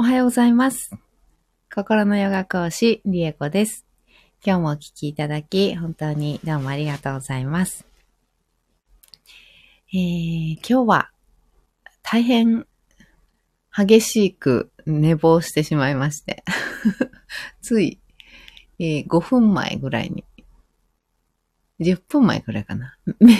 おはようございます。心のヨガ講師、リエコです。今日もお聞きいただき、本当にどうもありがとうございます。えー、今日は大変激しく寝坊してしまいまして、つい、えー5分前ぐらいに、10分前ぐらいかな。目、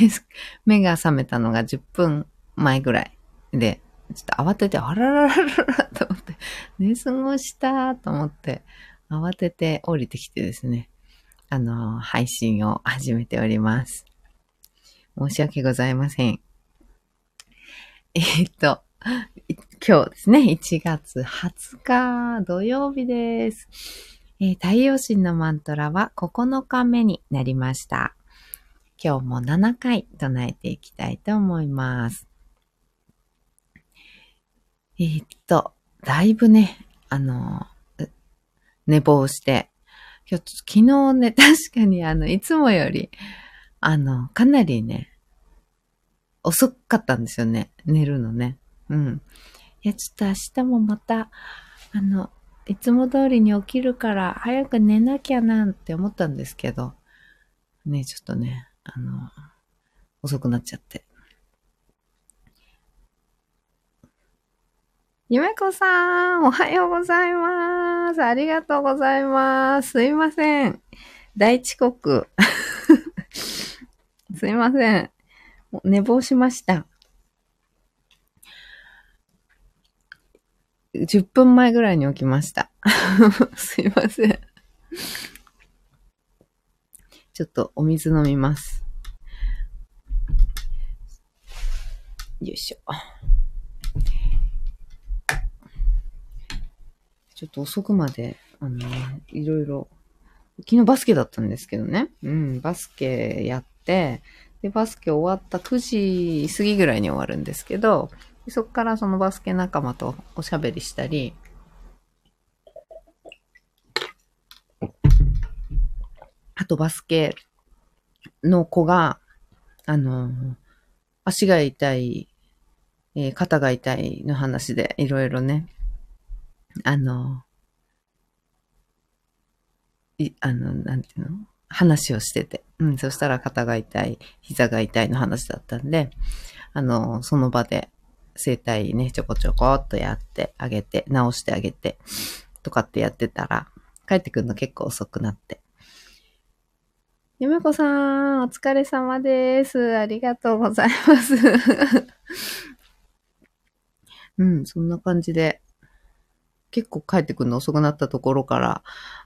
目が覚めたのが10分前ぐらいで、ちょっと慌てて、あらららららと思って、寝過ごしたと思って、慌てて降りてきてですね、あの、配信を始めております。申し訳ございません。えっと、今日ですね、1月20日土曜日です。えー太陽神のマントラは9日目になりました。今日も7回唱えていきたいと思います。えーっと、だいぶね、あの、寝坊して、今日昨日ね、確かにあの、いつもより、あの、かなりね、遅かったんですよね。寝るのね。うん。いや、ちょっと明日もまた、あの、いつも通りに起きるから、早く寝なきゃなんて思ったんですけど、ね、ちょっとね、あの、遅くなっちゃって。ゆめこさん、おはようございます。ありがとうございます。すいません。大遅刻。すいません。寝坊しました。10分前ぐらいに起きました。すいません。ちょっとお水飲みます。よいしょ。ちょっと遅くまで、あの、いろいろ、昨日バスケだったんですけどね。うん、バスケやって、で、バスケ終わった9時過ぎぐらいに終わるんですけど、そこからそのバスケ仲間とおしゃべりしたり、あとバスケの子が、あの、足が痛い、えー肩が痛いの話でいろいろね、あの、い、あの、なんていうの？話をしてて。うん、そしたら肩が痛い、膝が痛いの話だったんで、あの、その場で整体ね、ちょこちょこっとやってあげて、直してあげて、とかってやってたら、帰ってくるの結構遅くなって。ゆめこさん、お疲れ様です。ありがとうございます。うん、そんな感じで、結構帰ってくるの遅くなったところから、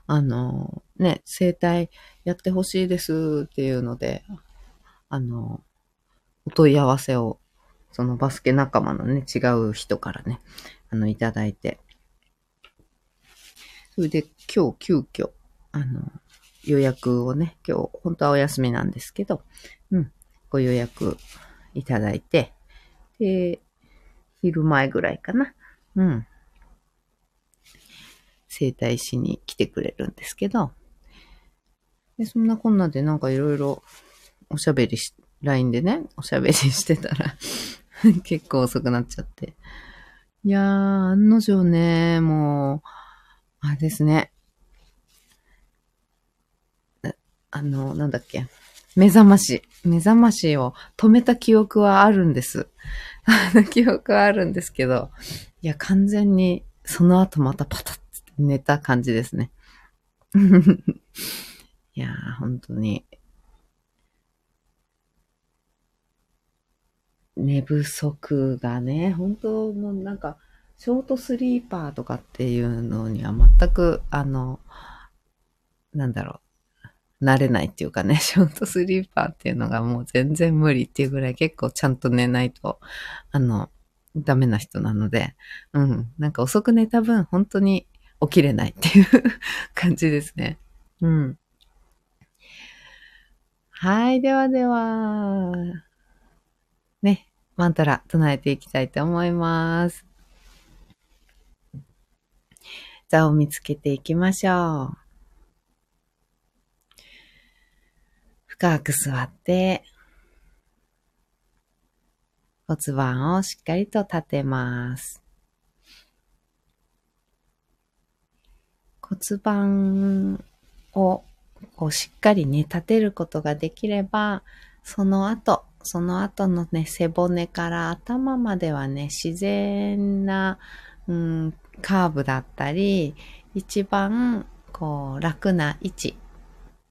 あの、ね、整体やってほしいですっていうので、あの、お問い合わせを、そのバスケ仲間のね、違う人からね、あの、いただいて。それで今日急遽、あの、予約をね、今日、本当はお休みなんですけど、うん、ご予約いただいて、で、昼前ぐらいかな。うん。整体しに来てくれるんですけど、で、そんなこんなでなんかいろいろおしゃべりし、LINE でね、おしゃべりしてたら 結構遅くなっちゃって。いやー、案の定ね、もう、あれですね。あの、なんだっけ。目覚まし。目覚ましを止めた記憶はあるんです。記憶はあるんですけど、いや、完全にその後またパタッ寝た感じですね。いやー、本当に。寝不足がね、本当のなんか、ショートスリーパーとかっていうのには全く、あの、なんだろう、慣れないっていうかね、ショートスリーパーっていうのがもう全然無理っていうぐらい結構ちゃんと寝ないと、あの、ダメな人なので、うん、なんか遅く寝た分本当に起きれないっていう感じですね。うん。はい、ではでは、ね、マントラ唱えていきたいと思います。座を見つけていきましょう。深く座って、骨盤をしっかりと立てます。骨盤をこうしっかりね、立てることができれば、その後、その後のね、背骨から頭まではね、自然な、うん、カーブだったり、一番、こう、楽な位置、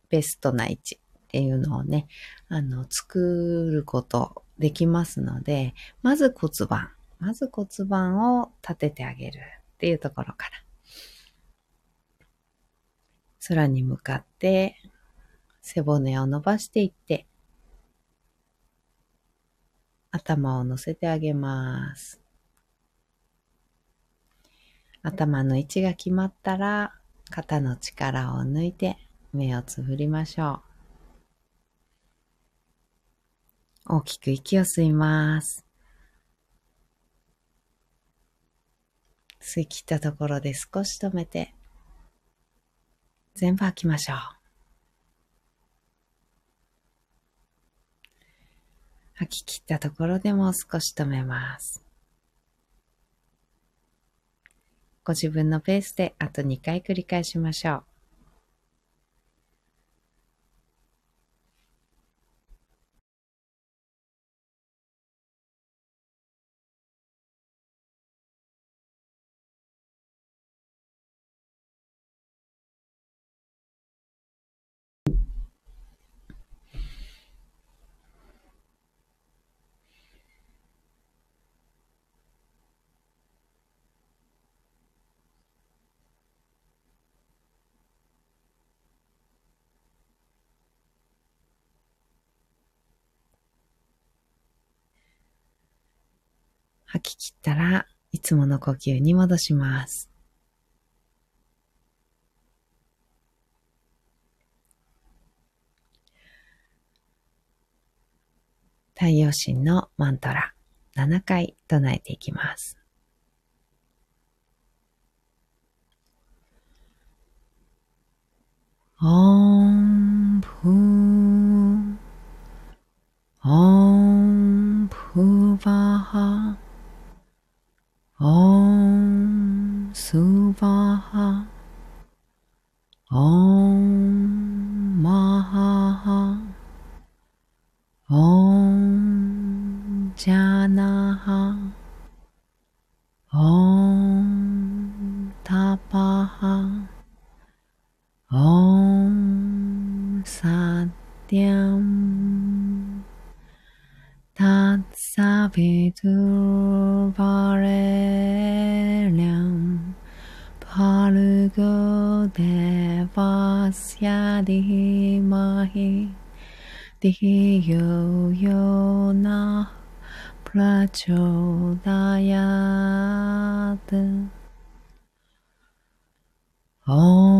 ベストな位置っていうのをね、あの、作ることできますので、まず骨盤、まず骨盤を立ててあげるっていうところから。空に向かって背骨を伸ばしていって、頭を乗せてあげます。頭の位置が決まったら、肩の力を抜いて目をつぶりましょう。大きく息を吸います。吸い切ったところで少し止めて、全部吐きましょう。吐き切ったところでもう少し止めます。ご自分のペースであと2回繰り返しましょう。吐き切ったらいつもの呼吸に戻します。太陽神のマントラ7回唱えていきます。オンプーオンプーバハ Om Suvaha Om 就打烊的。哦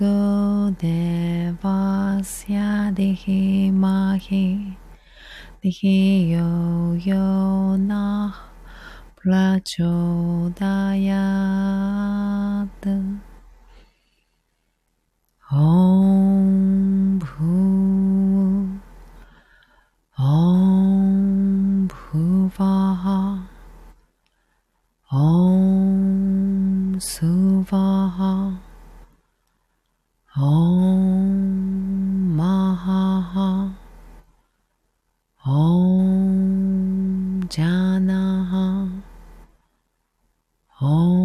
algo devasya dehi mahi dihi yo yo na prachodayat Om 哦。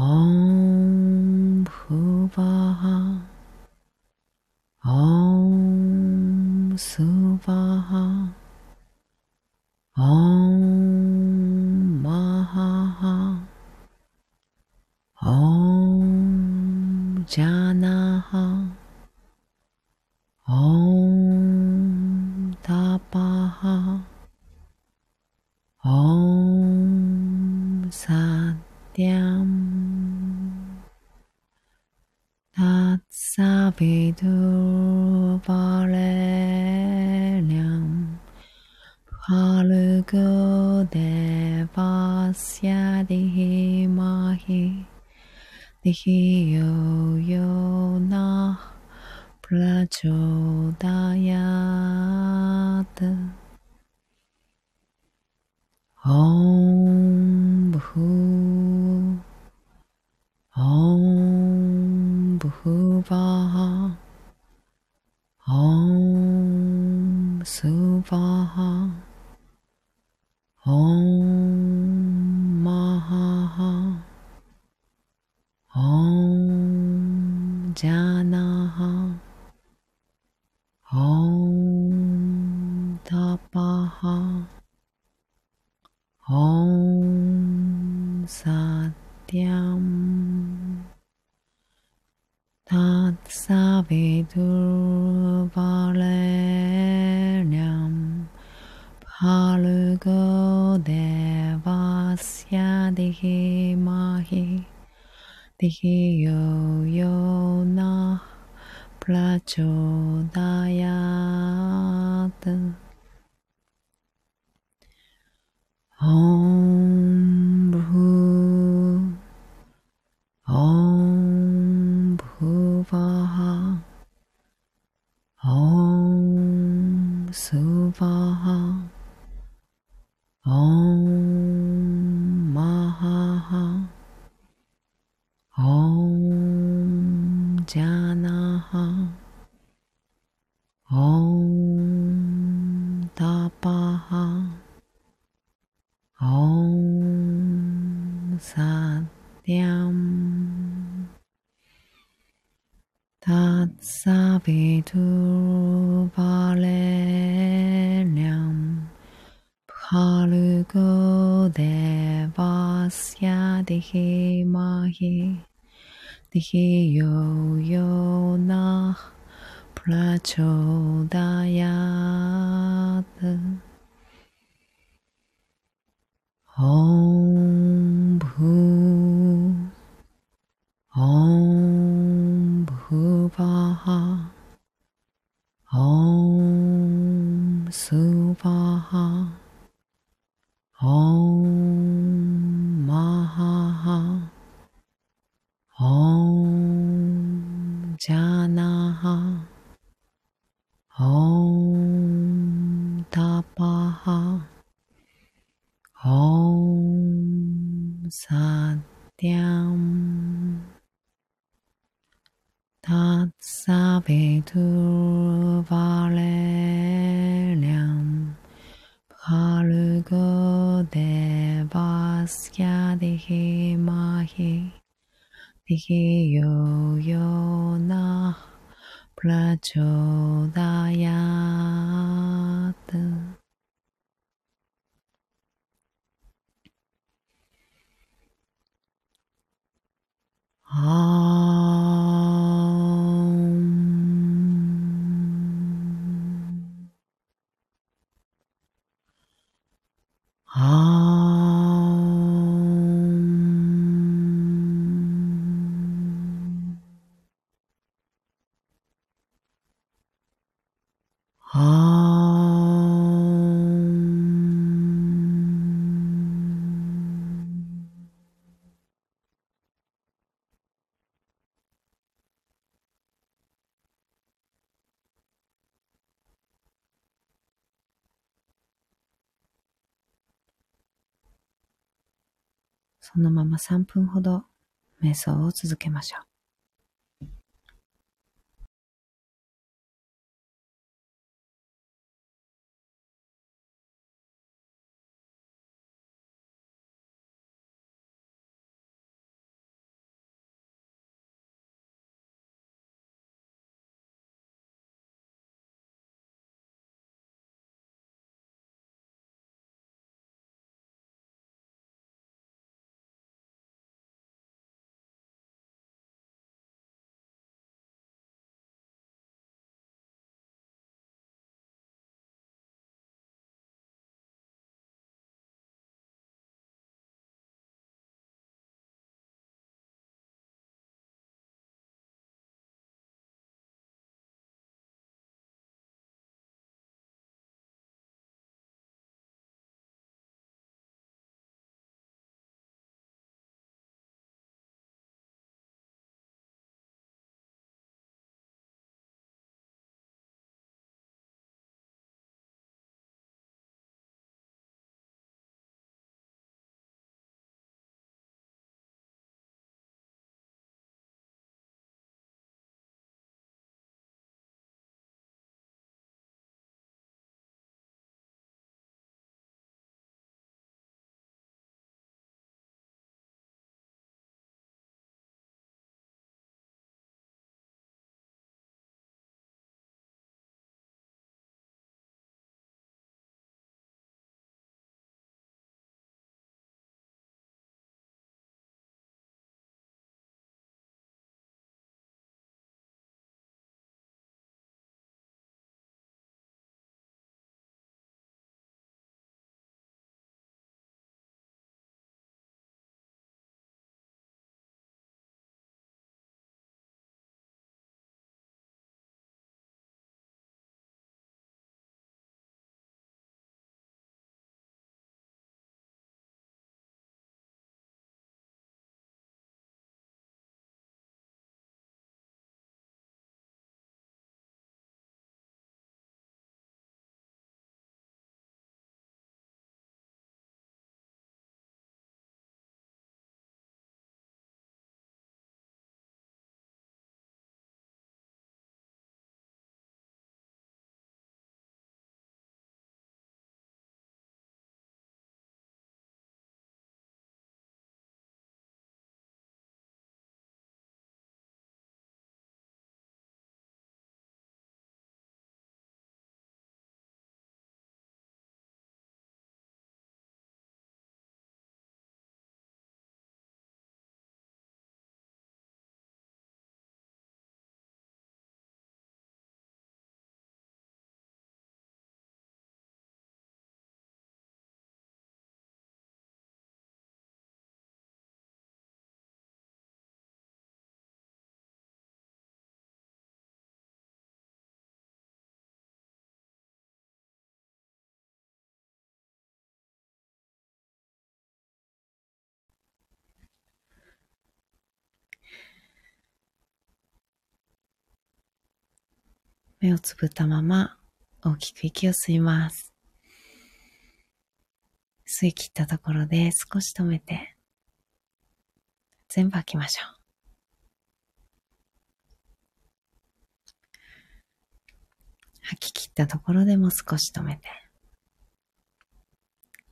Om Bhuvaha Om Su tasya dihi mahi dihi yo yo na prachodayata Om Bhu Om Bhuvaha Om Suvaha Om ॐ तपः ॐ सत्यम् तत्सविदुर्वरेण्यम् भर्गो देवस्य धीमहि धियो यो नः प्रचोदयात् Om Bhu Om Bhuvaha Suvaha Om 디요요나 브라초다야드 엄부 엄부바하 엄수바하 엄 satyam tat savitur valenyam bhargo devasya dihi mahi dihi yo yo nah prachodayat Om. Ah. そのまま3分ほど瞑想を続けましょう。目をつぶったまま大きく息を吸います。吸い切ったところで少し止めて全部吐きましょう。吐き切ったところでも少し止めて。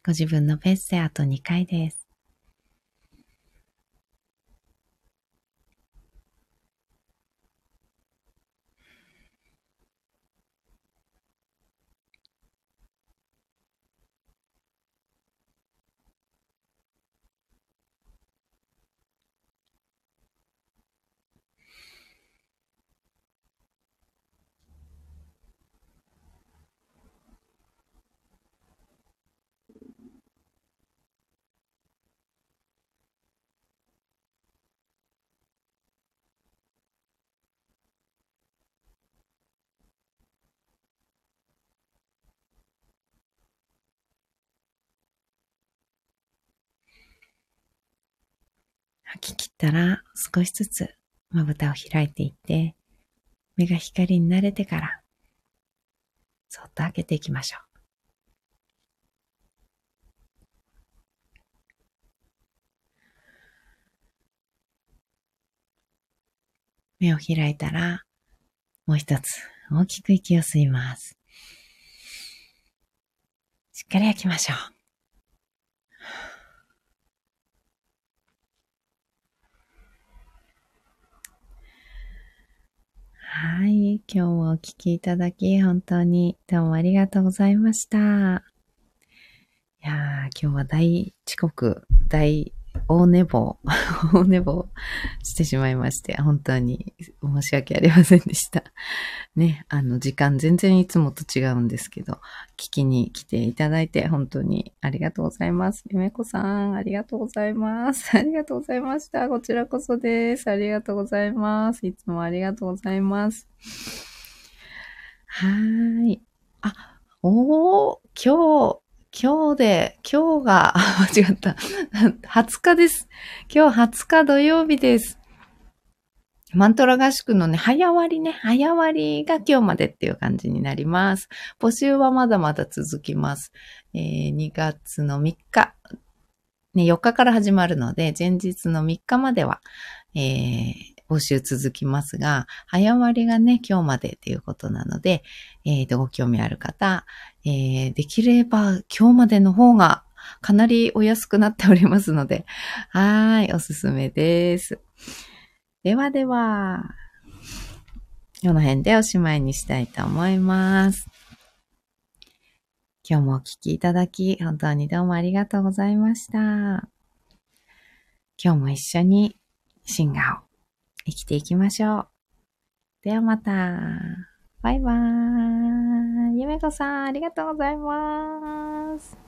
ご自分のペースであと2回です。吐き切ったら少しずつまぶたを開いていって、目が光に慣れてから、そっと開けていきましょう。目を開いたら、もう一つ大きく息を吸います。しっかり吐きましょう。はい。今日もお聴きいただき、本当にどうもありがとうございました。いやー、今日は大遅刻、大大寝坊、大寝坊してしまいまして、本当に申し訳ありませんでした。ね、あの、時間全然いつもと違うんですけど、聞きに来ていただいて本当にありがとうございます。ゆめこさん、ありがとうございます。ありがとうございました。こちらこそです。ありがとうございます。いつもありがとうございます。はーい。あ、おー、今日、今日で、今日が、間違った。20日です。今日20日土曜日です。マントラ合宿のね、早割りね、早割りが今日までっていう感じになります。募集はまだまだ続きます。えー、2月の3日、ね、4日から始まるので、前日の3日までは、えー、募集続きますが、早割がね、今日までっていうことなので、えっー、ご興味ある方、えー、できれば今日までの方がかなりお安くなっておりますので、はい、おすすめです。ではでは、この辺でおしまいにしたいと思います。今日もお聴きいただき、本当にどうもありがとうございました。今日も一緒にシンガーを生きていきましょう。ではまた。バイバーイ。ゆめこさん、ありがとうございます。